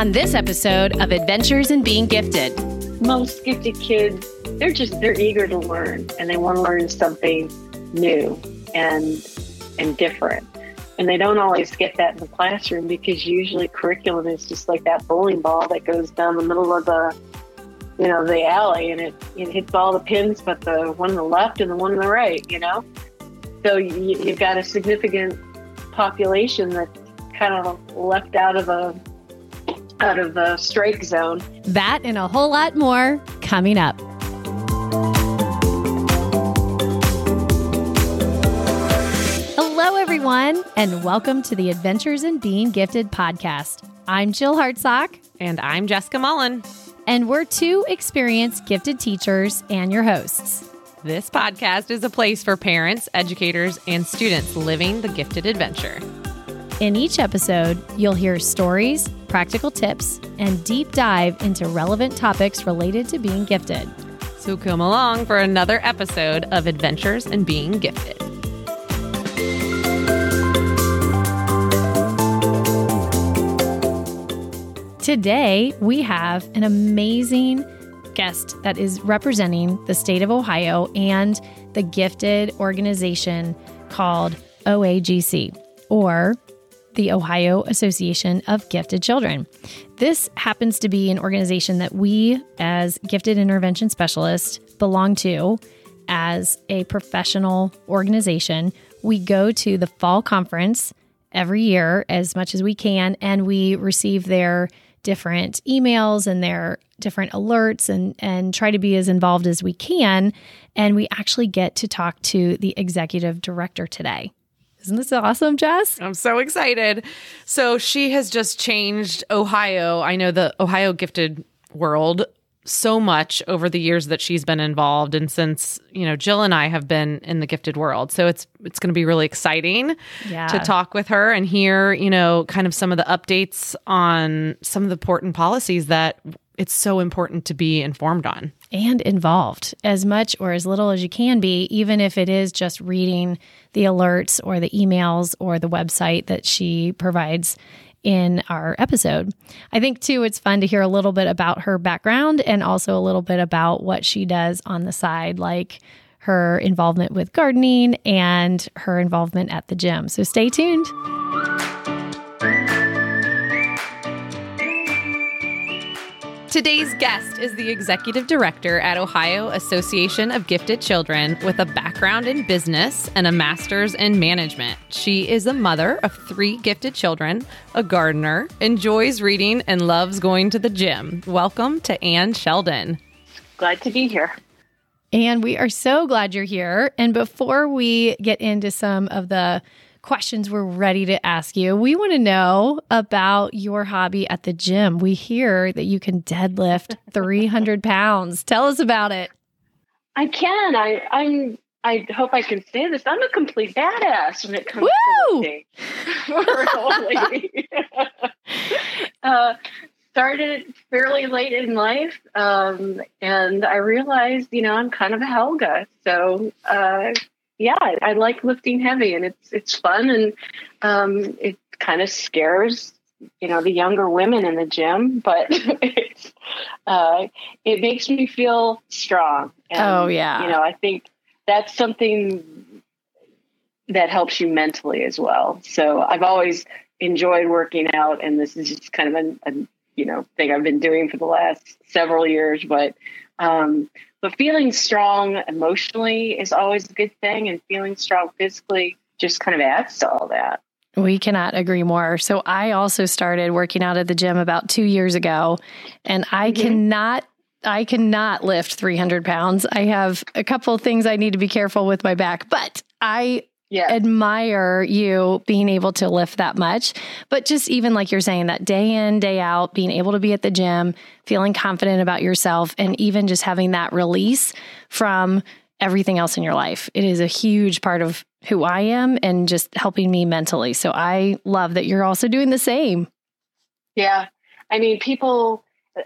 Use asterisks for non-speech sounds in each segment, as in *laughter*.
on this episode of Adventures in Being Gifted. Most gifted kids, they're just they're eager to learn and they want to learn something new and and different. And they don't always get that in the classroom because usually curriculum is just like that bowling ball that goes down the middle of the you know the alley and it, it hits all the pins but the one on the left and the one on the right you know so you, you've got a significant population that's kind of left out of a out of the strike zone. That and a whole lot more coming up. Hello, everyone, and welcome to the Adventures in Being Gifted podcast. I'm Jill Hartsock. And I'm Jessica Mullen. And we're two experienced gifted teachers and your hosts. This podcast is a place for parents, educators, and students living the gifted adventure. In each episode, you'll hear stories, practical tips, and deep dive into relevant topics related to being gifted. So come along for another episode of Adventures in Being Gifted. Today, we have an amazing guest that is representing the state of Ohio and the gifted organization called OAGC, or the Ohio Association of Gifted Children. This happens to be an organization that we, as gifted intervention specialists, belong to as a professional organization. We go to the fall conference every year as much as we can, and we receive their different emails and their different alerts and and try to be as involved as we can and we actually get to talk to the executive director today isn't this awesome, Jess? I'm so excited. So she has just changed Ohio. I know the Ohio gifted world so much over the years that she's been involved and since you know Jill and I have been in the gifted world so it's it's going to be really exciting yeah. to talk with her and hear you know kind of some of the updates on some of the important policies that it's so important to be informed on and involved as much or as little as you can be, even if it is just reading the alerts or the emails or the website that she provides in our episode. I think, too, it's fun to hear a little bit about her background and also a little bit about what she does on the side, like her involvement with gardening and her involvement at the gym. So stay tuned. Today's guest is the executive director at Ohio Association of Gifted Children with a background in business and a master's in management. She is a mother of three gifted children, a gardener, enjoys reading, and loves going to the gym. Welcome to Ann Sheldon. Glad to be here. And we are so glad you're here. And before we get into some of the questions we're ready to ask you. We want to know about your hobby at the gym. We hear that you can deadlift *laughs* 300 pounds. Tell us about it. I can. I, I'm. I hope I can say this. I'm a complete badass when it comes Woo! to lifting. *laughs* *laughs* uh, started fairly late in life, um, and I realized, you know, I'm kind of a Helga. So uh, yeah, I, I, like lifting heavy and it's it's fun and um, it kind of scares you know the younger women in the gym, but *laughs* it's uh, it makes me feel strong. And, oh yeah, you know I think that's something that helps you mentally as well. So I've always enjoyed working out, and this is just kind of a, a you know thing I've been doing for the last several years, but. Um, but feeling strong emotionally is always a good thing, and feeling strong physically just kind of adds to all that. We cannot agree more. So, I also started working out at the gym about two years ago, and I mm-hmm. cannot I cannot lift 300 pounds. I have a couple of things I need to be careful with my back, but I yeah. admire you being able to lift that much. But just even like you're saying, that day in, day out, being able to be at the gym, feeling confident about yourself, and even just having that release from everything else in your life. It is a huge part of who I am and just helping me mentally. So I love that you're also doing the same. Yeah. I mean, people,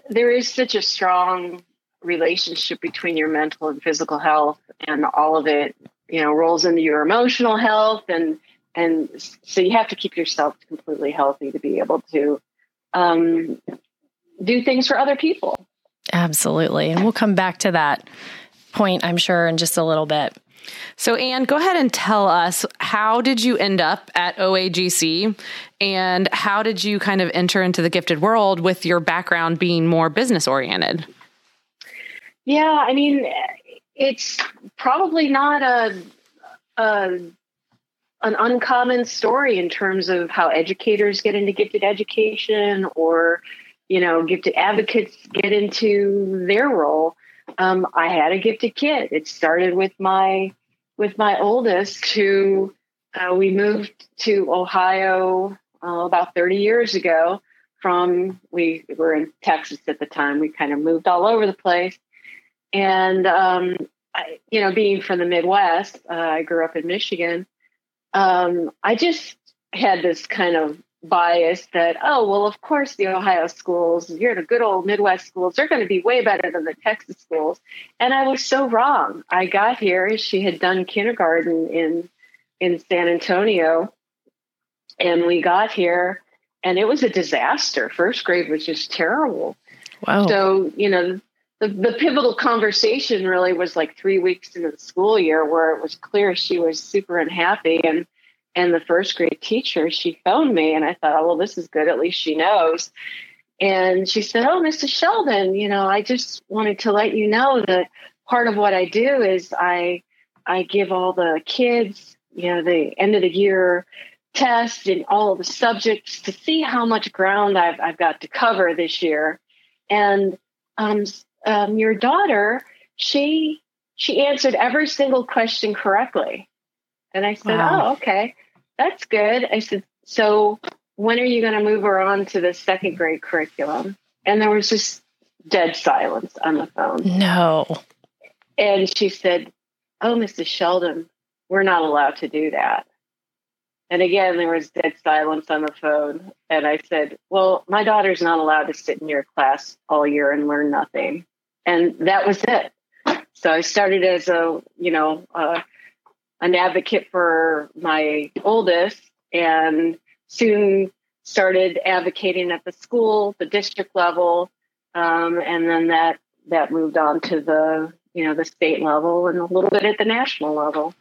there is such a strong relationship between your mental and physical health and all of it you know rolls into your emotional health and and so you have to keep yourself completely healthy to be able to um, do things for other people. Absolutely. And we'll come back to that point, I'm sure, in just a little bit. So, Ann, go ahead and tell us how did you end up at OAGC and how did you kind of enter into the gifted world with your background being more business oriented? Yeah, I mean, it's probably not a, a an uncommon story in terms of how educators get into gifted education or you know gifted advocates get into their role. Um, i had a gifted kid. It started with my with my oldest who uh, we moved to ohio uh, about 30 years ago from we were in texas at the time. We kind of moved all over the place. And um, I, you know being from the midwest uh, i grew up in michigan um, i just had this kind of bias that, oh, well, of course, the Ohio schools, you're the good old Midwest schools, they're going to be way better than the Texas schools. And I was so wrong. I got here, she had done kindergarten in in San Antonio, and we got here, and it was a disaster. First grade was just terrible. Wow. So, you know, the, the pivotal conversation really was like three weeks into the school year where it was clear she was super unhappy and and the first grade teacher, she phoned me and I thought, oh, well, this is good. At least she knows. And she said, Oh, Mrs. Sheldon, you know, I just wanted to let you know that part of what I do is I I give all the kids, you know, the end of the year test and all the subjects to see how much ground I've I've got to cover this year. And um, um, your daughter, she she answered every single question correctly. And I said, wow. Oh, okay that's good. I said, so when are you going to move her on to the second grade curriculum? And there was just dead silence on the phone. No. And she said, Oh, Mrs. Sheldon, we're not allowed to do that. And again, there was dead silence on the phone. And I said, Well, my daughter's not allowed to sit in your class all year and learn nothing. And that was it. So I started as a, you know, uh, an advocate for my oldest and soon started advocating at the school, the district level, um, and then that that moved on to the you know the state level and a little bit at the national level.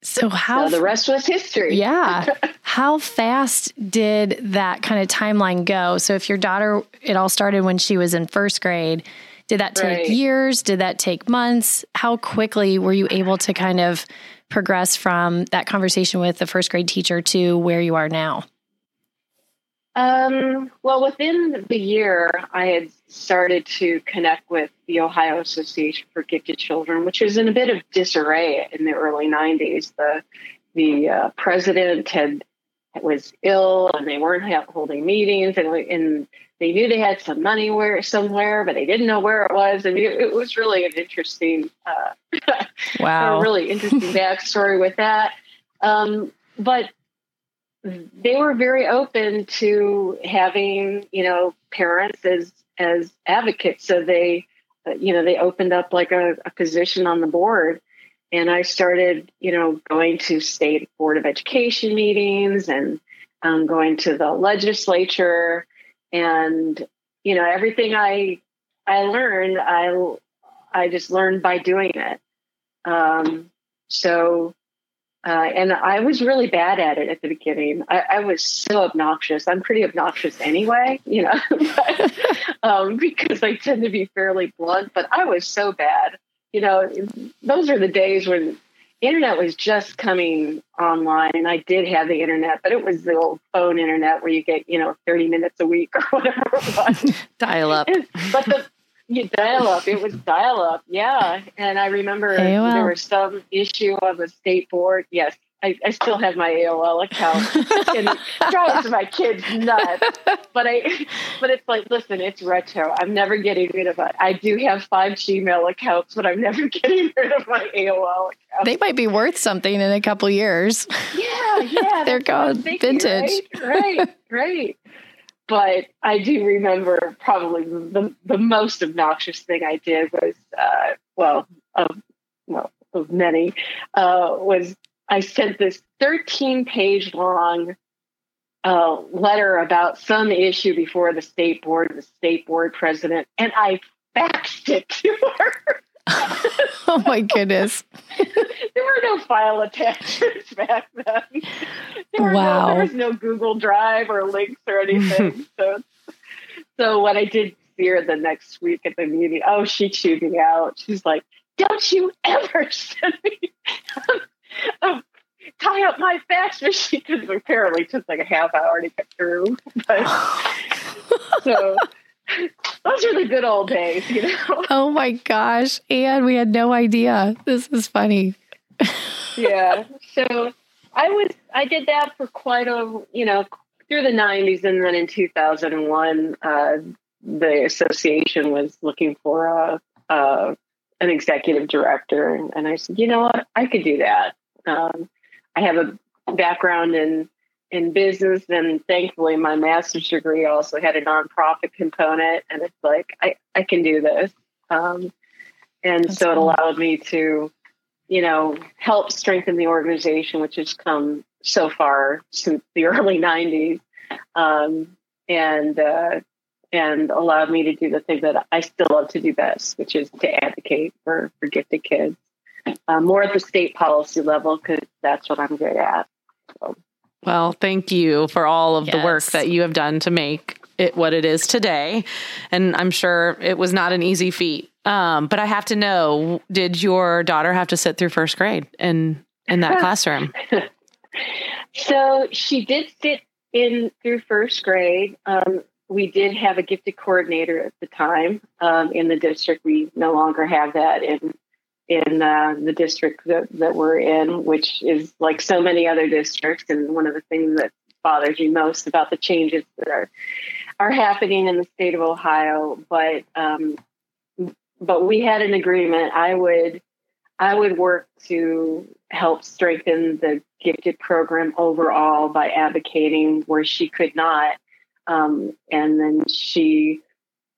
So how so the rest was history. Yeah. *laughs* how fast did that kind of timeline go? So if your daughter it all started when she was in first grade, did that take right. years? Did that take months? How quickly were you able to kind of progress from that conversation with the first grade teacher to where you are now? Um, well, within the year, I had started to connect with the Ohio Association for Gifted Children, which was in a bit of disarray in the early '90s. The the uh, president had was ill, and they weren't holding meetings, and, and they knew they had some money where somewhere, but they didn't know where it was. I mean, it, it was really an interesting, uh, *laughs* wow, really interesting *laughs* backstory with that. Um, but they were very open to having, you know, parents as as advocates. So they, uh, you know, they opened up like a, a position on the board. And I started, you know, going to state board of education meetings and um, going to the legislature and you know everything i i learned i i just learned by doing it um so uh, and I was really bad at it at the beginning. I, I was so obnoxious. I'm pretty obnoxious anyway, you know, *laughs* but, um, because I tend to be fairly blunt. But I was so bad. You know, those are the days when internet was just coming online and I did have the internet, but it was the old phone internet where you get, you know, 30 minutes a week or *laughs* whatever it was. dial up. but the you dial up, it was dial up. Yeah. And I remember AOL. there was some issue of the state board. Yes, I, I, still have my AOL account and it *laughs* drives my kids nuts. But I, but it's like, listen, it's retro. I'm never getting rid of it. I do have five Gmail accounts, but I'm never *laughs* getting rid of my AOL account. They might be worth something in a couple years. Yeah, yeah, *laughs* they're called vintage. Right, right, right. But I do remember probably the the most obnoxious thing I did was, uh, well, of well, of many, uh, was I sent this 13 page long a letter about some issue before the state board, the state board president, and I faxed it to her. *laughs* oh my goodness. *laughs* there were no file attachments back then. There wow. No, there was no Google Drive or links or anything. *laughs* so, so when I did see her the next week at the meeting, oh, she chewed me out. She's like, "Don't you ever send me a tie up my fax machine *laughs* because apparently it took like a half hour to get through. But *laughs* so those are the good old days, you know. Oh my gosh. And we had no idea. This is funny. yeah. *laughs* So I was I did that for quite a you know, through the nineties and then in two thousand and one, uh, the association was looking for a, a an executive director and, and, I said, you know what, I could do that. Um, I have a background in in business, and thankfully, my master's degree also had a nonprofit component. And it's like I I can do this, um, and That's so it allowed me to, you know, help strengthen the organization, which has come so far since the *laughs* early '90s, um, and uh, and allowed me to do the thing that I still love to do best, which is to advocate for for gifted kids uh, more at the state policy level because that's what I'm good at. So. Well, thank you for all of yes. the work that you have done to make it what it is today. And I'm sure it was not an easy feat. Um, but I have to know, did your daughter have to sit through first grade in in that *laughs* classroom? so she did sit in through first grade. Um, we did have a gifted coordinator at the time um, in the district. We no longer have that in in uh, the district that, that we're in, which is like so many other districts. And one of the things that bothers me most about the changes that are are happening in the state of Ohio. But um, but we had an agreement. I would I would work to help strengthen the gifted program overall by advocating where she could not. Um, and then she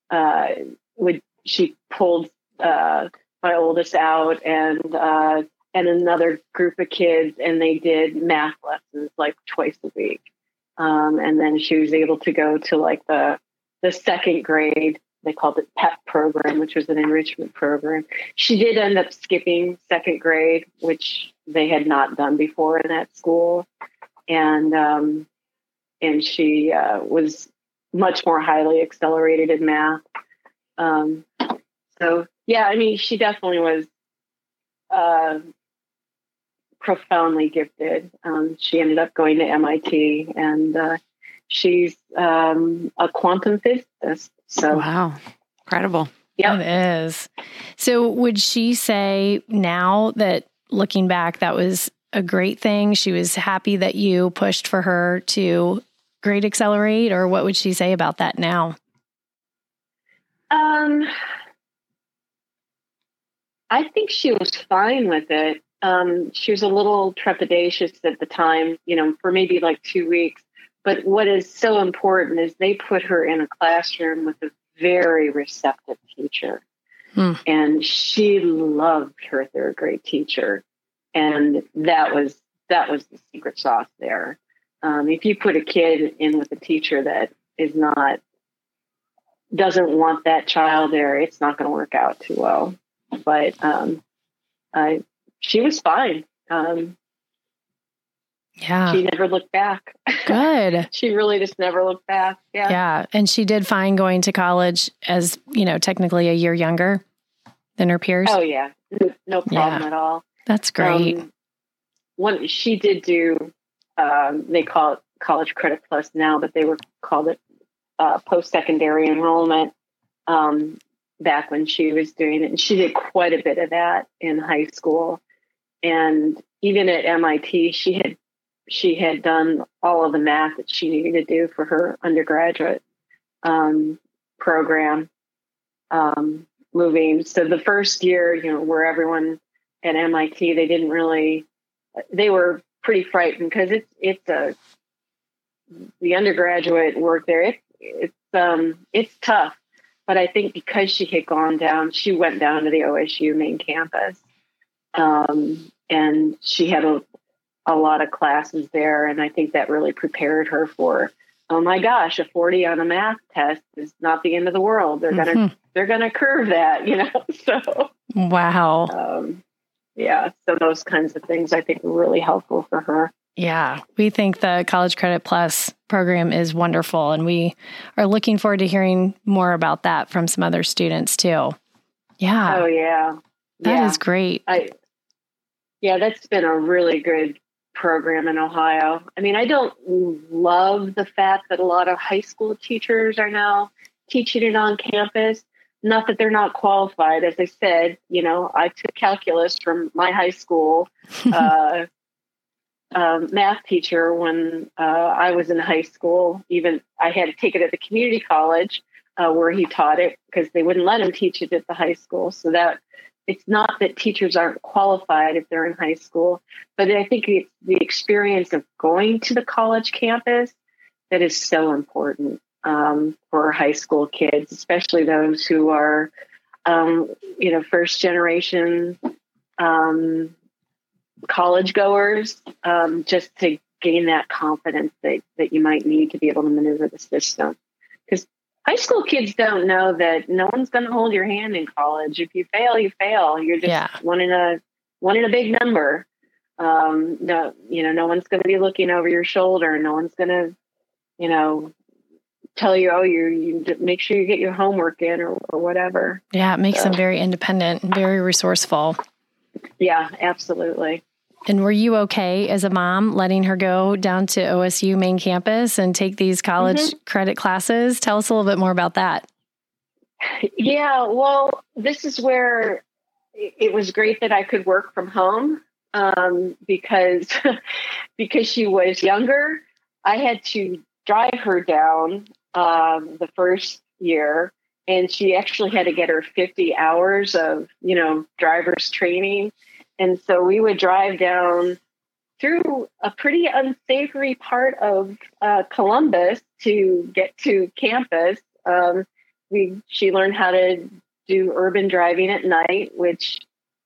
uh, would she pulled uh, my oldest out and uh, and another group of kids, and they did math lessons like twice a week. Um, and then she was able to go to like the the second grade. They called it PEP program, which was an enrichment program. She did end up skipping second grade, which they had not done before in that school, and um, and she uh, was much more highly accelerated in math. Um, so yeah, I mean, she definitely was uh, profoundly gifted. Um, she ended up going to MIT, and uh, she's um, a quantum physicist. So wow, incredible. Yeah, it is. So, would she say now that looking back, that was a great thing? She was happy that you pushed for her to grade accelerate, or what would she say about that now? Um, I think she was fine with it. Um, she was a little trepidatious at the time, you know, for maybe like two weeks. But what is so important is they put her in a classroom with a very receptive teacher. Hmm. And she loved her third grade teacher. And that was that was the secret sauce there. Um, if you put a kid in with a teacher that is not doesn't want that child there, it's not going to work out too well but um, I, she was fine. Um, yeah. She never looked back. Good. *laughs* she really just never looked back. Yeah. Yeah. And she did fine going to college as, you know, technically a year younger than her peers. Oh, yeah. No problem yeah. at all. That's great. Um, one, she did do, um, they call it College Credit Plus now, but they were called it uh, post secondary enrollment. Um, back when she was doing it. And she did quite a bit of that in high school. And even at MIT, she had she had done all of the math that she needed to do for her undergraduate um, program. Um, moving so the first year, you know, where everyone at MIT they didn't really they were pretty frightened because it's it's a the undergraduate work there. It, it's um it's tough but I think because she had gone down, she went down to the OSU main campus. Um, and she had a, a lot of classes there, and I think that really prepared her for. Oh my gosh, a forty on a math test is not the end of the world. They're gonna mm-hmm. they're gonna curve that, you know. *laughs* So wow, um, yeah. So those kinds of things I think were really helpful for her. Yeah, we think the College Credit Plus program is wonderful, and we are looking forward to hearing more about that from some other students too. Yeah. Oh yeah, that yeah. is great. I, yeah, that's been a really good program in Ohio. I mean, I don't love the fact that a lot of high school teachers are now teaching it on campus. Not that they're not qualified. As I said, you know, I took calculus from my high school *laughs* uh, um, math teacher when uh, I was in high school. Even I had to take it at the community college uh, where he taught it because they wouldn't let him teach it at the high school. So that it's not that teachers aren't qualified if they're in high school, but I think it's the experience of going to the college campus that is so important um, for high school kids, especially those who are, um, you know, first generation um, college goers, um, just to gain that confidence that, that you might need to be able to maneuver the system. Because high school kids don't know that no one's going to hold your hand in college. If you fail, you fail. You're just yeah. one in a one in a big number. Um, no, you know, no one's going to be looking over your shoulder. No one's going to, you know, tell you, oh, you you make sure you get your homework in or, or whatever. Yeah, it makes so. them very independent and very resourceful. Yeah, absolutely. And were you okay as a mom letting her go down to OSU main campus and take these college mm-hmm. credit classes? Tell us a little bit more about that. Yeah, well, this is where it was great that I could work from home um, because *laughs* because she was younger. I had to drive her down um, the first year, and she actually had to get her 50 hours of you know driver's training and so we would drive down through a pretty unsavory part of uh, Columbus to get to campus. Um, we she learned how to do urban driving at night, which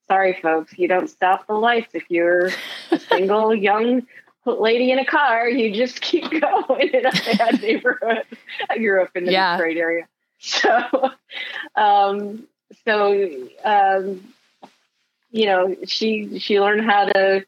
sorry folks, you don't stop the lights if you're a *laughs* single young lady in a car. You just keep *laughs* going in a bad neighborhood. I grew up in the yeah. Detroit area, so um, so um, you know, she she learned how to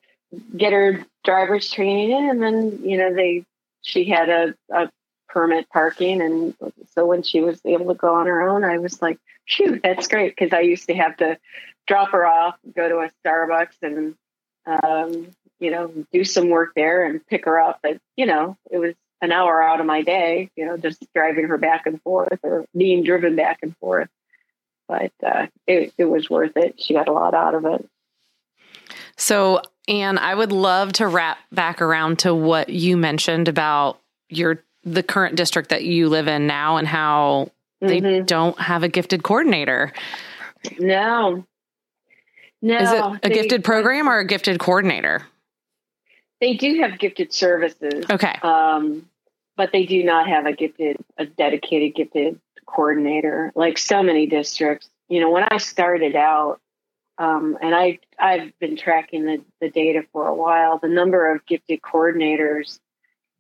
get her driver's training in, and then you know they she had a, a permit parking, and so when she was able to go on her own, I was like, shoot, that's great because I used to have to drop her off, go to a Starbucks, and um, you know do some work there and pick her up. But you know, it was an hour out of my day, you know, just driving her back and forth or being driven back and forth but uh, it, it was worth it. She got a lot out of it. So, Ann, I would love to wrap back around to what you mentioned about your the current district that you live in now and how mm-hmm. they don't have a gifted coordinator. No. No. Is it a they, gifted program or a gifted coordinator? They do have gifted services. Okay. Um, but they do not have a gifted, a dedicated gifted coordinator, like so many districts. You know, when I started out, um, and I I've been tracking the, the data for a while. The number of gifted coordinators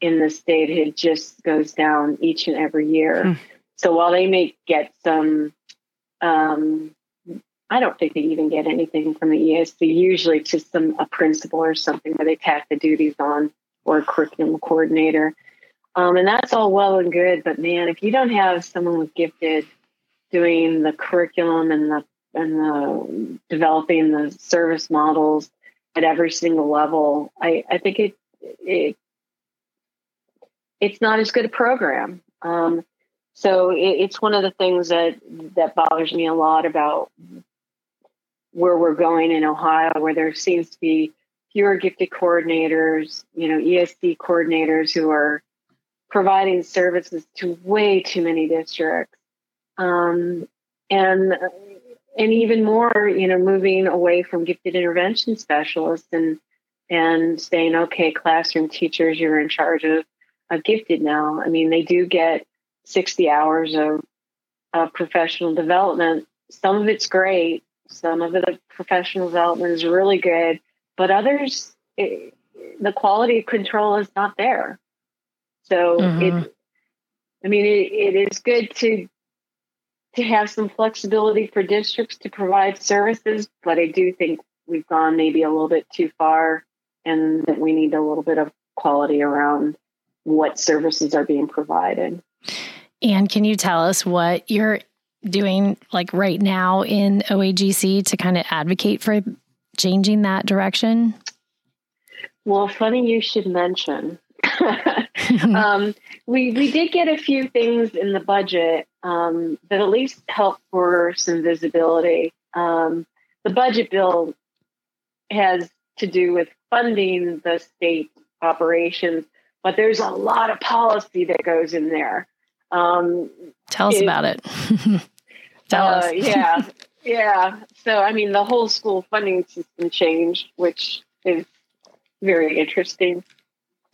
in the state it just goes down each and every year. Mm. So while they may get some, um, I don't think they even get anything from the ESC. Usually, it's just some a principal or something where they tack the duties on, or a curriculum coordinator. Um, and that's all well and good, but man, if you don't have someone with gifted doing the curriculum and the and the developing the service models at every single level, I, I think it it it's not as good a program. Um, so it, it's one of the things that that bothers me a lot about where we're going in Ohio, where there seems to be fewer gifted coordinators, you know, ESC coordinators who are providing services to way too many districts. Um, and and even more, you know, moving away from gifted intervention specialists and and saying, okay, classroom teachers, you're in charge of, of gifted now. I mean, they do get 60 hours of, of professional development. Some of it's great. Some of the professional development is really good, but others, it, the quality control is not there. So mm-hmm. it, I mean, it, it is good to to have some flexibility for districts to provide services, but I do think we've gone maybe a little bit too far, and that we need a little bit of quality around what services are being provided. And can you tell us what you're doing like right now in OAGC to kind of advocate for changing that direction? Well, funny you should mention. *laughs* um, we we did get a few things in the budget um, that at least help for some visibility. Um, the budget bill has to do with funding the state operations, but there's a lot of policy that goes in there. Um, Tell us it, about it. *laughs* Tell uh, us. yeah, *laughs* yeah. So, I mean, the whole school funding system changed, which is very interesting.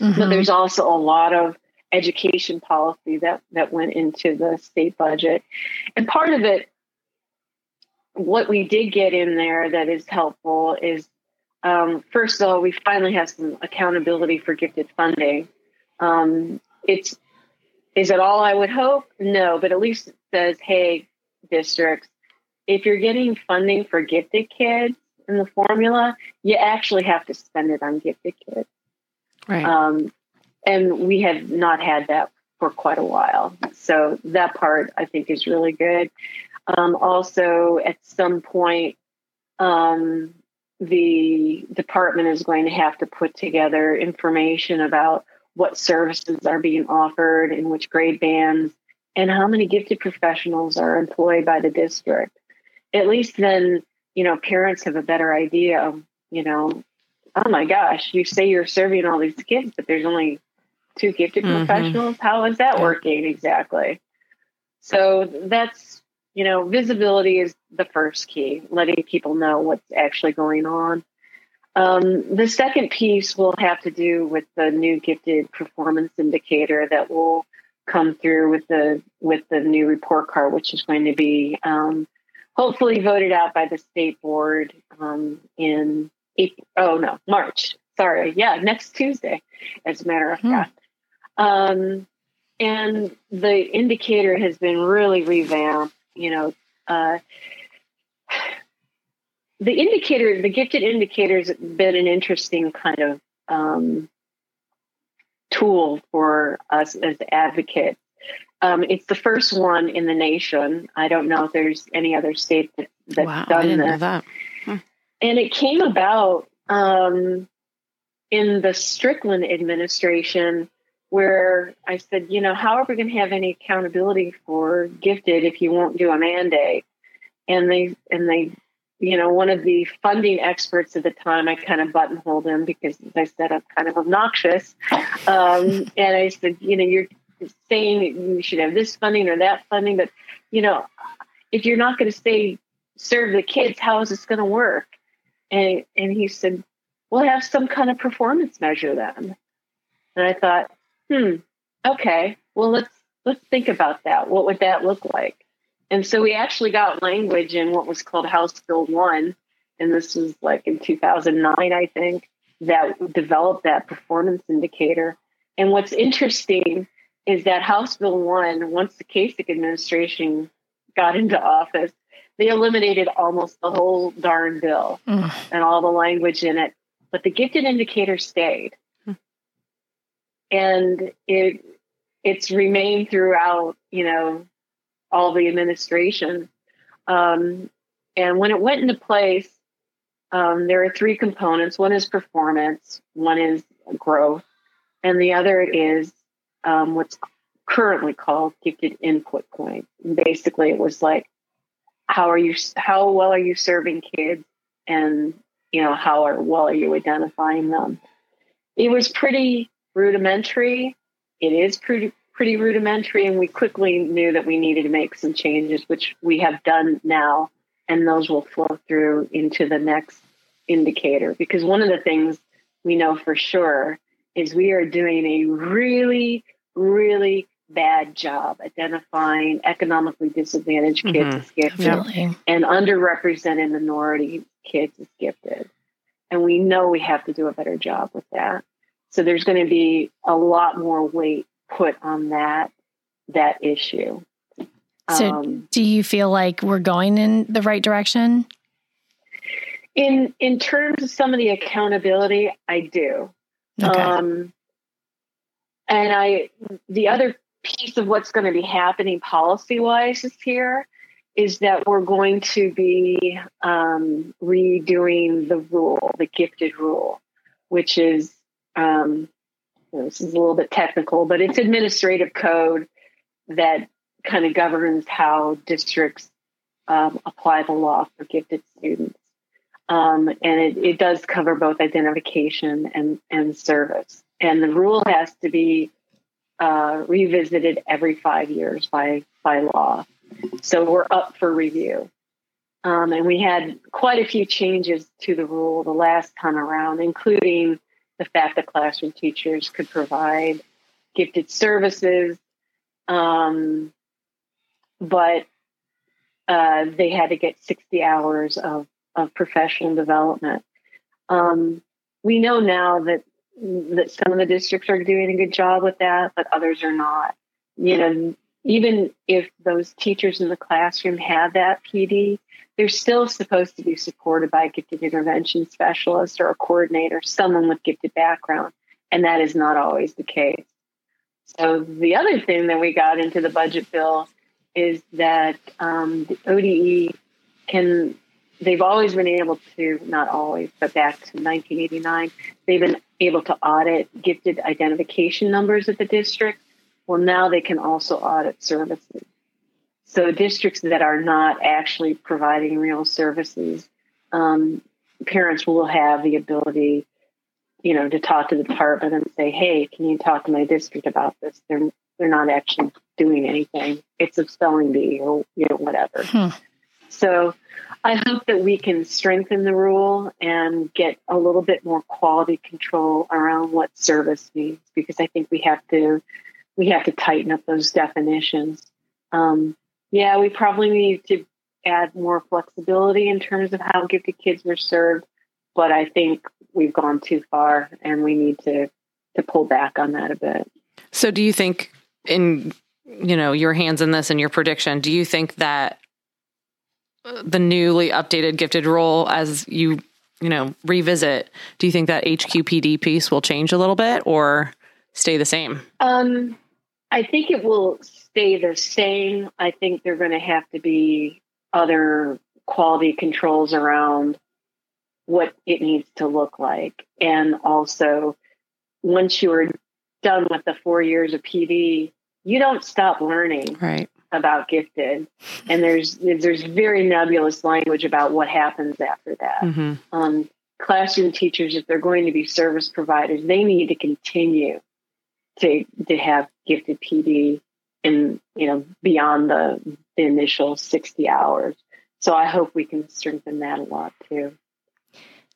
Mm-hmm. But there's also a lot of education policy that that went into the state budget, and part of it, what we did get in there that is helpful is um, first of all, we finally have some accountability for gifted funding. Um, it's is it all I would hope? No, but at least it says, hey, districts, if you're getting funding for gifted kids in the formula, you actually have to spend it on gifted kids. Right. Um, and we have not had that for quite a while. So that part I think is really good. Um, also, at some point, um, the department is going to have to put together information about what services are being offered in which grade bands and how many gifted professionals are employed by the district. At least then, you know, parents have a better idea of, you know, oh my gosh, you say you're serving all these kids, but there's only two gifted mm-hmm. professionals. How is that working exactly? So that's, you know, visibility is the first key, letting people know what's actually going on. Um, the second piece will have to do with the new gifted performance indicator that will come through with the with the new report card, which is going to be um, hopefully voted out by the state board um, in April, oh no March. Sorry, yeah, next Tuesday, as a matter of hmm. fact. Um, and the indicator has been really revamped. You know, uh, the indicator, the gifted indicator has been an interesting kind of um, tool for us as advocates. Um, it's the first one in the nation. I don't know if there's any other state that, that's wow, done this. That. Huh. And it came about um, in the Strickland administration, where I said, you know, how are we going to have any accountability for gifted if you won't do a mandate? And they and they you know, one of the funding experts at the time, I kind of buttonholed him because, as I said, I'm kind of obnoxious. Um, and I said, you know, you're saying you should have this funding or that funding, but, you know, if you're not going to stay serve the kids, how is this going to work? And, and he said, we'll have some kind of performance measure then. And I thought, hmm, okay, well, let's, let's think about that. What would that look like? And so we actually got language in what was called House Bill 1. And this was like in 2009, I think, that developed that performance indicator. And what's interesting is that House Bill 1, once the Kasich administration got into office, they eliminated almost the whole darn bill mm. and all the language in it. But the gifted indicator stayed. Mm. And it it's remained throughout, you know, all the administration. Um, and when it went into place, um, there are three components. One is performance, one is growth, and the other is um, what's currently called gifted input points. basically, it was like, how are you? How well are you serving kids? And you know, how are, well are you identifying them? It was pretty rudimentary. It is pretty pretty rudimentary, and we quickly knew that we needed to make some changes, which we have done now, and those will flow through into the next indicator. Because one of the things we know for sure is we are doing a really, really bad job identifying economically disadvantaged kids mm-hmm. as gifted and underrepresented minority kids as gifted. And we know we have to do a better job with that. So there's going to be a lot more weight put on that that issue. So, um, do you feel like we're going in the right direction? In in terms of some of the accountability, I do. Okay. Um, and I, the other piece of what's going to be happening policy wise is here is that we're going to be um, redoing the rule, the gifted rule, which is um, this is a little bit technical, but it's administrative code that kind of governs how districts um, apply the law for gifted students. Um, and it, it, does cover both identification and, and service. And the rule has to be uh, revisited every five years by, by law. So we're up for review. Um, and we had quite a few changes to the rule the last time around, including the fact that classroom teachers could provide gifted services, um, but uh, they had to get 60 hours of, of professional development. Um, we know now that that some of the districts are doing a good job with that, but others are not. You know, even if those teachers in the classroom have that PD, they're still supposed to be supported by a gifted intervention specialist or a coordinator, someone with gifted background. And that is not always the case. So the other thing that we got into the budget bill is that um, the ODE can, they've always been able to, not always, but back to 1989, they've been able to audit gifted identification numbers at the district. Well, now they can also audit services. So districts that are not actually providing real services, um, parents will have the ability, you know, to talk to the department and say, "Hey, can you talk to my district about this?" They're they're not actually doing anything. It's a spelling bee or you know whatever. Hmm. So I hope that we can strengthen the rule and get a little bit more quality control around what service means because I think we have to we have to tighten up those definitions. Um, yeah, we probably need to add more flexibility in terms of how gifted kids are served, but I think we've gone too far and we need to to pull back on that a bit. So do you think in you know your hands in this and your prediction, do you think that the newly updated gifted role as you you know revisit, do you think that HQPD piece will change a little bit or stay the same? Um I think it will stay the same. I think there are going to have to be other quality controls around what it needs to look like. And also, once you are done with the four years of PD, you don't stop learning right. about gifted. And there's there's very nebulous language about what happens after that. Mm-hmm. Um, classroom teachers, if they're going to be service providers, they need to continue to to have gifted PD in you know beyond the, the initial 60 hours. So I hope we can strengthen that a lot too.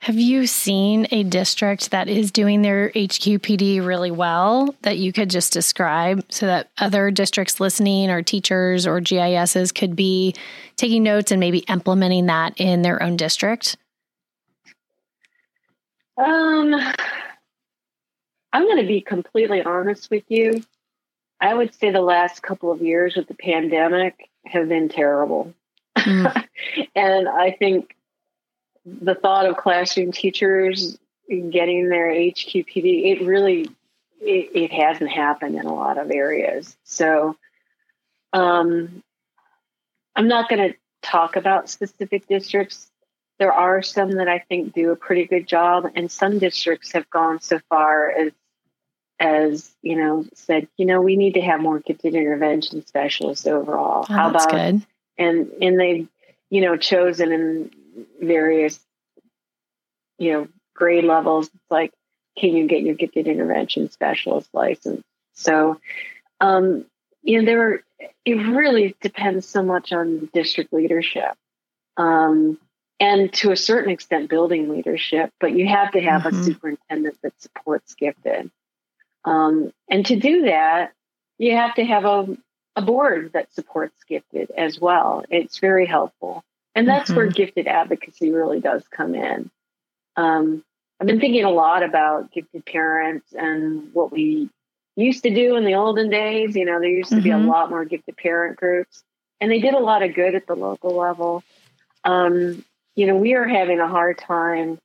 Have you seen a district that is doing their HQPD really well that you could just describe so that other districts listening or teachers or GISs could be taking notes and maybe implementing that in their own district? Um, I'm going to be completely honest with you. I would say the last couple of years with the pandemic have been terrible. Mm. *laughs* and I think the thought of classroom teachers getting their HQPD, it really it, it hasn't happened in a lot of areas. So um, I'm not going to talk about specific districts. There are some that I think do a pretty good job, and some districts have gone so far as as you know said you know we need to have more gifted intervention specialists overall oh, how about good. and and they've you know chosen in various you know grade levels it's like can you get your gifted intervention specialist license so um you know there are, it really depends so much on district leadership um and to a certain extent building leadership but you have to have mm-hmm. a superintendent that supports gifted um, and to do that, you have to have a, a board that supports gifted as well. It's very helpful. And that's mm-hmm. where gifted advocacy really does come in. Um, I've been thinking a lot about gifted parents and what we used to do in the olden days. You know, there used to mm-hmm. be a mm-hmm. lot more gifted parent groups, and they did a lot of good at the local level. Um, you know, we are having a hard time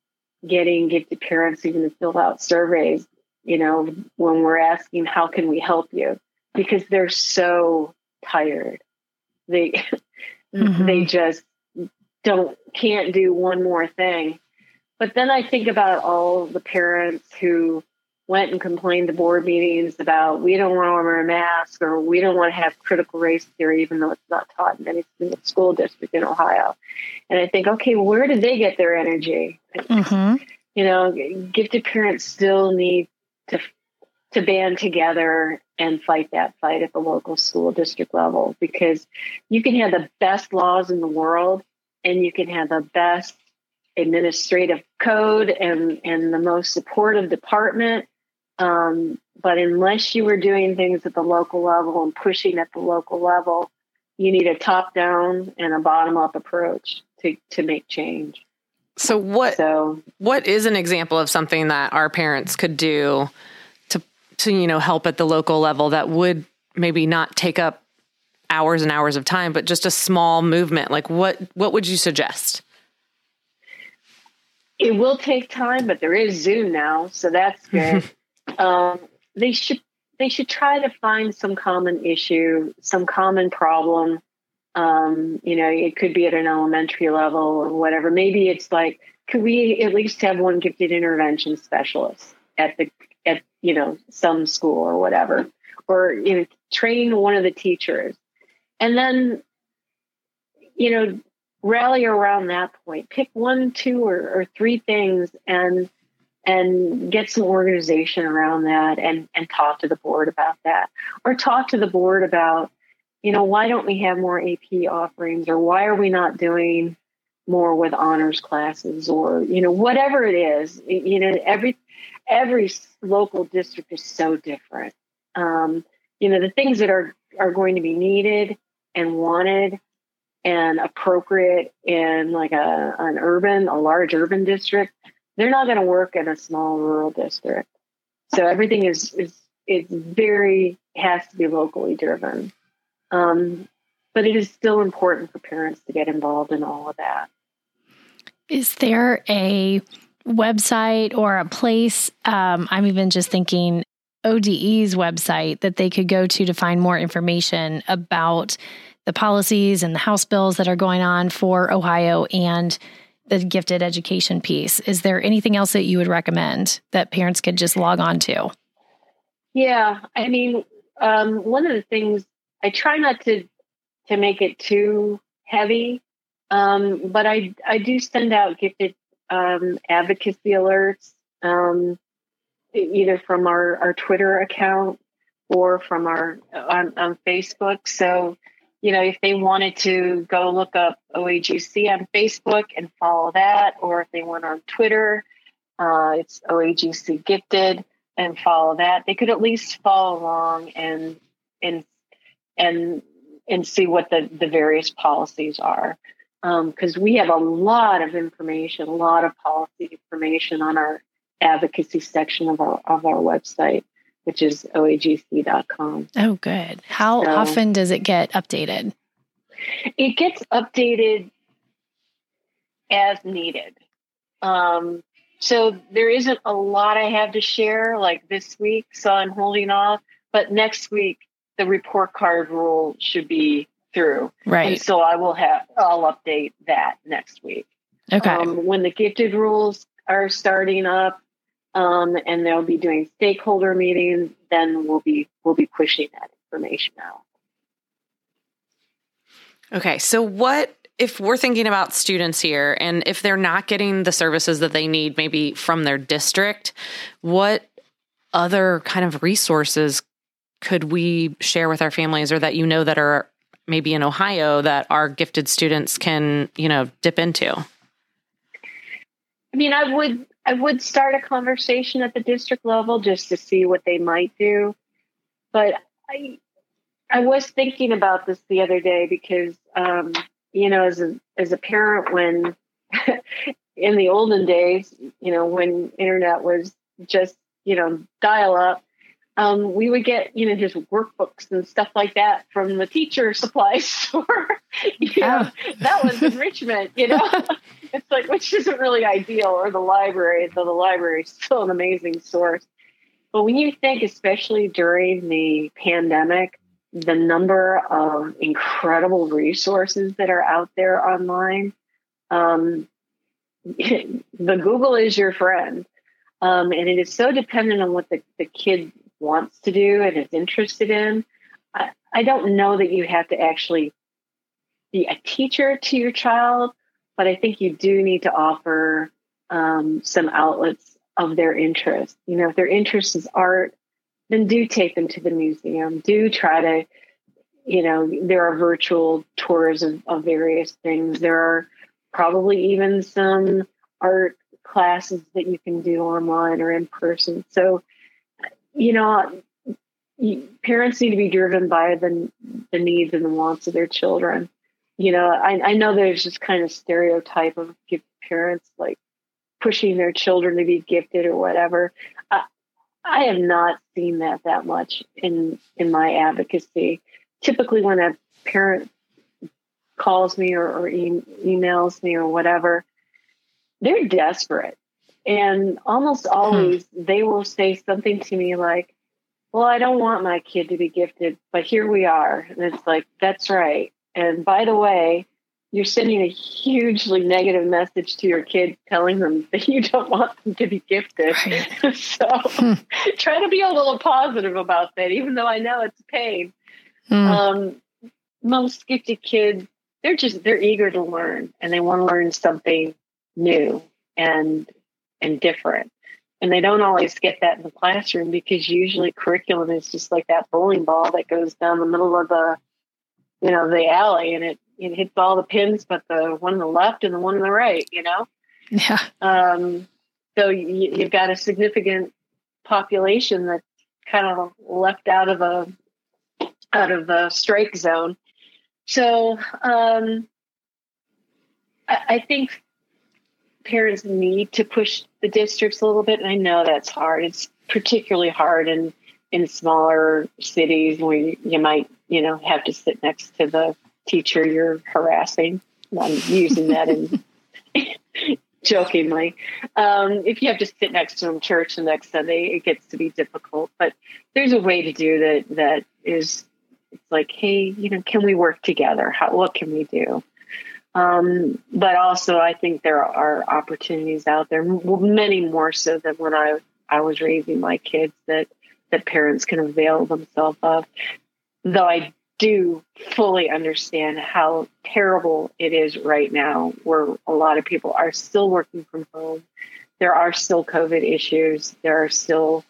getting gifted parents even to fill out surveys. You know, when we're asking, "How can we help you?" because they're so tired. They *laughs* mm-hmm. they just don't can't do one more thing. But then I think about all the parents who went and complained to board meetings about we don't want to wear a mask or we don't want to have critical race theory, even though it's not taught in any single school district in Ohio. And I think, okay, where did they get their energy? Mm-hmm. You know, gifted parents still need to to band together and fight that fight at the local school district level because you can have the best laws in the world and you can have the best administrative code and, and the most supportive department. Um, but unless you were doing things at the local level and pushing at the local level, you need a top down and a bottom up approach to, to make change. So what so, what is an example of something that our parents could do to to you know help at the local level that would maybe not take up hours and hours of time but just a small movement? Like what what would you suggest? It will take time but there is zoom now so that's *laughs* good. Um, they should they should try to find some common issue some common problem um, you know it could be at an elementary level or whatever. Maybe it's like could we at least have one gifted intervention specialist at the at you know some school or whatever? Or you know train one of the teachers. And then you know rally around that point. Pick one two or, or three things and and get some organization around that and and talk to the board about that. Or talk to the board about you know why don't we have more ap offerings or why are we not doing more with honors classes or you know whatever it is you know every every local district is so different. Um, you know, the things that are are going to be needed and wanted and appropriate in like a an urban, a large urban district, they're not going to work in a small rural district. So everything is is is very has to be locally driven. Um, but it is still important for parents to get involved in all of that. Is there a website or a place. Um, I'm even just thinking ODE's website that they could go to to find more information about the policies and the House bills that are going on for Ohio and the gifted education piece. Is there anything else that you would recommend that parents could just log on to? Yeah, I mean, um, one of the things I try not to to make it too heavy, um, but I I do send out gifted um, advocacy alerts, um, either from our, our Twitter account or from our on, on Facebook. So, you know, if they wanted to go look up OAGC on Facebook and follow that, or if they went on Twitter, uh, it's OAGC Gifted and follow that. They could at least follow along and and and and see what the the various policies are because um, we have a lot of information, a lot of policy information on our advocacy section of our of our website, which is oagc.com. Oh, good. How so, often does it get updated? It gets updated as needed. Um, so there isn't a lot I have to share like this week, so I'm holding off. But next week, the report card rule should be through. Right. And so I will have, I'll update that next week. Okay. Um, when the gifted rules are starting up, um, and they'll be doing stakeholder meetings, then we'll be, we'll be pushing that information out. Okay. So what, if we're thinking about students here and if they're not getting the services that they need, maybe from their district, what other kind of resources could we share with our families or that you know that are maybe in Ohio that our gifted students can, you know, dip into? I mean, I would I would start a conversation at the district level just to see what they might do. But I I was thinking about this the other day because um, you know, as a as a parent when *laughs* in the olden days, you know, when internet was just, you know, dial up, um, we would get, you know, just workbooks and stuff like that from the teacher supply *laughs* store. you know, that was enrichment, you know. *laughs* it's like which isn't really ideal, or the library, though the library is still an amazing source. But when you think, especially during the pandemic, the number of incredible resources that are out there online, um, *laughs* the Google is your friend. Um, and it is so dependent on what the, the kid wants to do and is interested in. I, I don't know that you have to actually be a teacher to your child, but I think you do need to offer um, some outlets of their interest. You know, if their interest is art, then do take them to the museum. Do try to, you know, there are virtual tours of, of various things. There are probably even some art classes that you can do online or in person. So, you know, parents need to be driven by the the needs and the wants of their children. You know, I, I know there's this kind of stereotype of parents like pushing their children to be gifted or whatever. I, I have not seen that that much in in my advocacy. Typically, when a parent calls me or, or e- emails me or whatever, they're desperate. And almost hmm. always hmm. they will say something to me like, Well, I don't want my kid to be gifted, but here we are. And it's like, That's right. And by the way, you're sending a hugely negative message to your kid telling them *laughs* that you don't want them to be gifted. Right. *laughs* so hmm. *laughs* try to be a little positive about that, even though I know it's pain. Hmm. Um, most gifted kids, they're just they're eager to learn and they want to learn something new and and different. And they don't always get that in the classroom because usually curriculum is just like that bowling ball that goes down the middle of the you know the alley and it it hits all the pins, but the one on the left and the one on the right, you know? Yeah. Um, so you, you've got a significant population that's kind of left out of a out of a strike zone. So um, I, I think parents need to push the districts a little bit, and I know that's hard. It's particularly hard in in smaller cities where you, might you know have to sit next to the teacher you're harassing. I'm using that in *laughs* jokingly. Um, if you have to sit next to them church the next Sunday, it gets to be difficult. But there's a way to do that that is it's like, hey, you know, can we work together? How what can we do? Um, but also, I think there are opportunities out there, many more so than when I I was raising my kids that that parents can avail themselves of. Though I do fully understand how terrible it is right now, where a lot of people are still working from home. There are still COVID issues. There are still,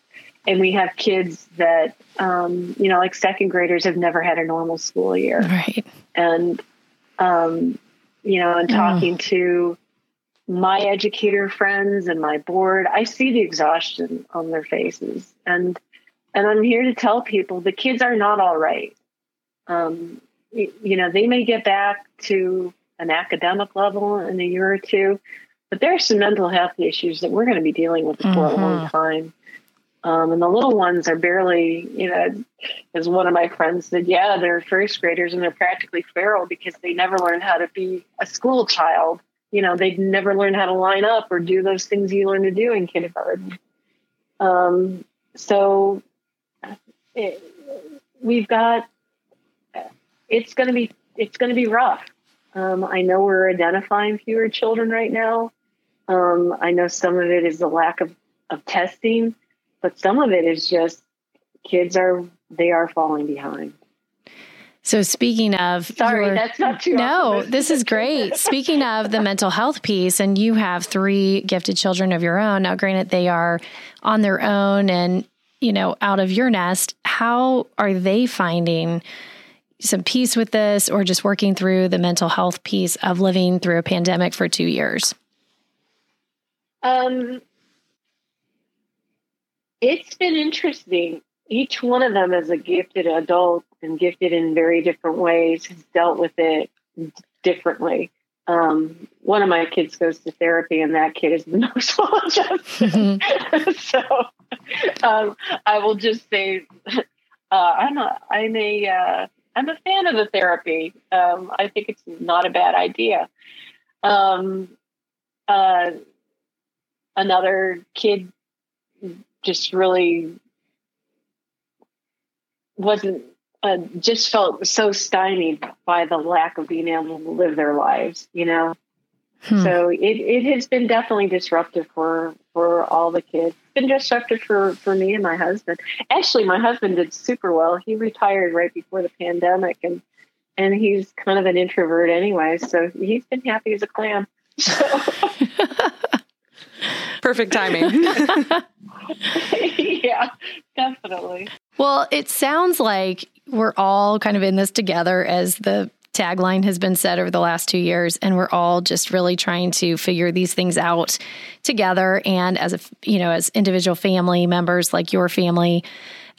and we have kids that, um, you know, like second graders have never had a normal school year. Right. And, um, you know, and mm. talking to my educator friends and my board, I see the exhaustion on their faces. And, and I'm here to tell people the kids are not all right um, you know, they may get back to an academic level in a year or two, but there are some mental health issues that we're going to be dealing with mm-hmm. for a long mm-hmm. time. Um, and the little ones are barely, you know, as one of my friends said, yeah, they're first graders and they're practically feral because they never learned how to be a school child. You know, they never learned how to line up or do those things you learn to do in kindergarten. Um, so it, we've got it's going to be it's going to be rough. Um, I know we're identifying fewer children right now. Um, I know some of it is the lack of, of testing, but some of it is just kids are they are falling behind. So speaking of, sorry, your, that's not too. No, this is great. *laughs* speaking of the mental health piece, and you have three gifted children of your own. Now, granted, they are on their own and you know out of your nest. How are they finding? some peace with this or just working through the mental health piece of living through a pandemic for two years? Um, it's been interesting. Each one of them, as a gifted adult and gifted in very different ways, has dealt with it differently. Um, one of my kids goes to therapy, and that kid is the *laughs* most adjusted. *laughs* so um, I will just say, uh, I'm a I'm a uh, I'm a fan of the therapy. Um, I think it's not a bad idea. Um, uh, another kid just really wasn't uh, just felt so stymied by the lack of being able to live their lives, you know. Hmm. So it, it has been definitely disruptive for for all the kids. It's been disruptive for for me and my husband. Actually, my husband did super well. He retired right before the pandemic, and and he's kind of an introvert anyway. So he's been happy as a clam. *laughs* So. *laughs* Perfect timing. *laughs* yeah, definitely. Well, it sounds like we're all kind of in this together as the tagline has been said over the last two years and we're all just really trying to figure these things out together and as a you know as individual family members like your family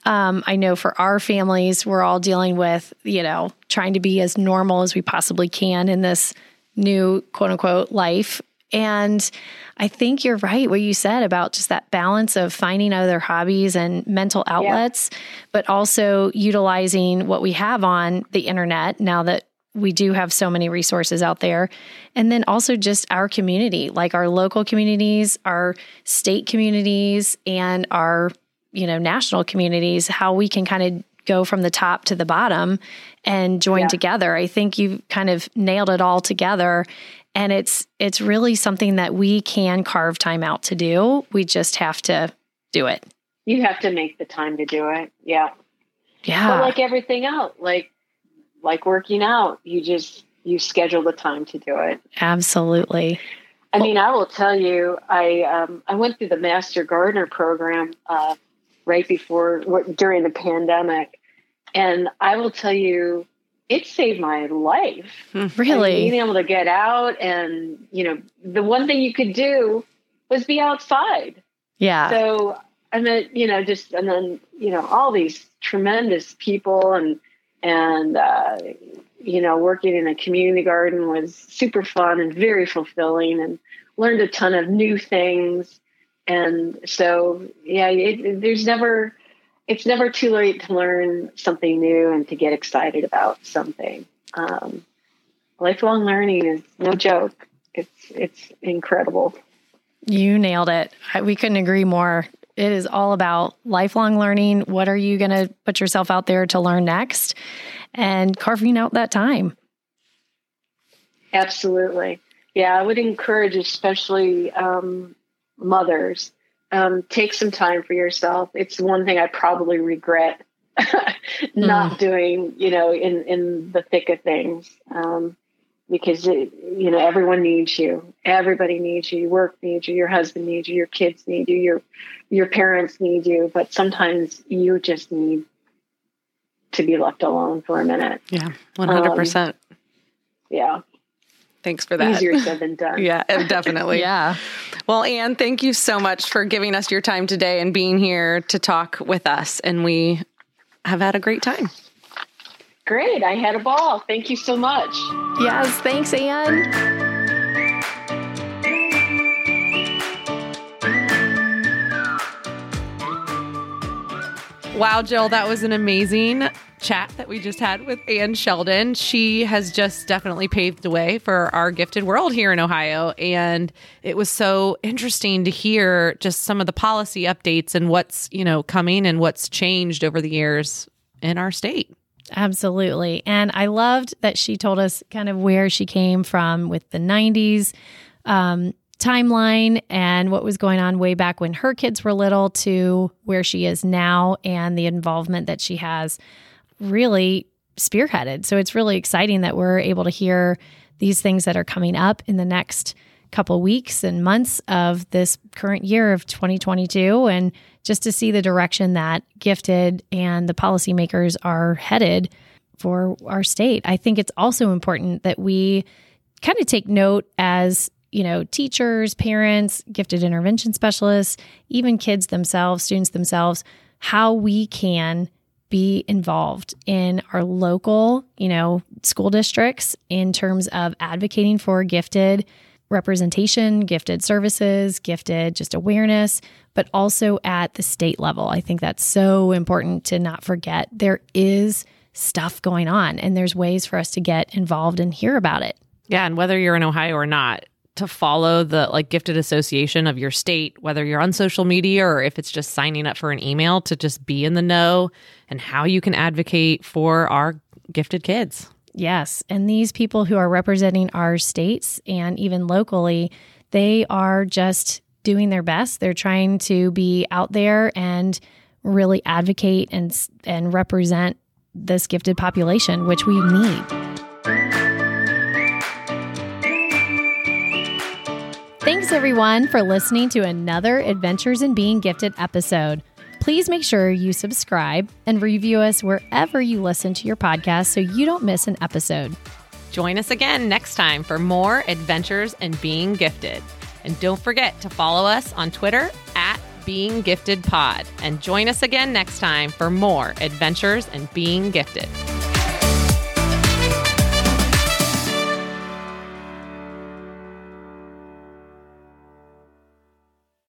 um, i know for our families we're all dealing with you know trying to be as normal as we possibly can in this new quote unquote life and I think you're right what you said about just that balance of finding other hobbies and mental outlets, yeah. but also utilizing what we have on the internet now that we do have so many resources out there. And then also just our community, like our local communities, our state communities, and our, you know, national communities, how we can kind of go from the top to the bottom and join yeah. together. I think you kind of nailed it all together and it's it's really something that we can carve time out to do. We just have to do it. You have to make the time to do it. Yeah. Yeah. But like everything else like like working out you just you schedule the time to do it. Absolutely. I mean i will tell you i um, i went through the master gardener program uh, right before during the pandemic. And i will tell you it saved my life. Hmm. Really? being able to get out and, you know, the one thing you could do was be outside. Yeah. So, and then, you know, just, and then, you know, all these tremendous people and, and, uh, you know, working in a community garden was super fun and very fulfilling and learned a ton of new things. And so, yeah, it, there's never, it's never too late to learn something new and to get excited about something. Um, lifelong learning is no joke. It's it's incredible. You nailed it. We couldn't agree more. It is all about lifelong learning. What are you going to put yourself out there to learn next and carving out that time? Absolutely. Yeah, I would encourage, especially um, mothers, um, take some time for yourself. It's one thing I probably regret *laughs* not mm. doing, you know, in, in the thick of things. Um, because it, you know everyone needs you. Everybody needs you. Your work needs you. Your husband needs you. Your kids need you. Your your parents need you. But sometimes you just need to be left alone for a minute. Yeah 100% um, yeah Thanks for that. Easier said than done. *laughs* yeah, definitely. *laughs* yeah. Well, Ann, thank you so much for giving us your time today and being here to talk with us. And we have had a great time. Great. I had a ball. Thank you so much. Yes. Thanks, Ann. Wow, Jill, that was an amazing chat that we just had with Ann Sheldon. She has just definitely paved the way for our gifted world here in Ohio. And it was so interesting to hear just some of the policy updates and what's, you know, coming and what's changed over the years in our state. Absolutely. And I loved that she told us kind of where she came from with the 90s. Um, timeline and what was going on way back when her kids were little to where she is now and the involvement that she has really spearheaded. So it's really exciting that we're able to hear these things that are coming up in the next couple weeks and months of this current year of 2022 and just to see the direction that gifted and the policymakers are headed for our state. I think it's also important that we kind of take note as you know, teachers, parents, gifted intervention specialists, even kids themselves, students themselves, how we can be involved in our local, you know, school districts in terms of advocating for gifted representation, gifted services, gifted just awareness, but also at the state level. I think that's so important to not forget. There is stuff going on and there's ways for us to get involved and hear about it. Yeah, and whether you're in Ohio or not, to follow the like gifted association of your state, whether you're on social media or if it's just signing up for an email to just be in the know and how you can advocate for our gifted kids. Yes. And these people who are representing our states and even locally, they are just doing their best. They're trying to be out there and really advocate and and represent this gifted population, which we need. Thanks everyone for listening to another Adventures in Being Gifted episode. Please make sure you subscribe and review us wherever you listen to your podcast so you don't miss an episode. Join us again next time for more Adventures in Being Gifted. And don't forget to follow us on Twitter at Being Gifted Pod. And join us again next time for more Adventures in Being Gifted.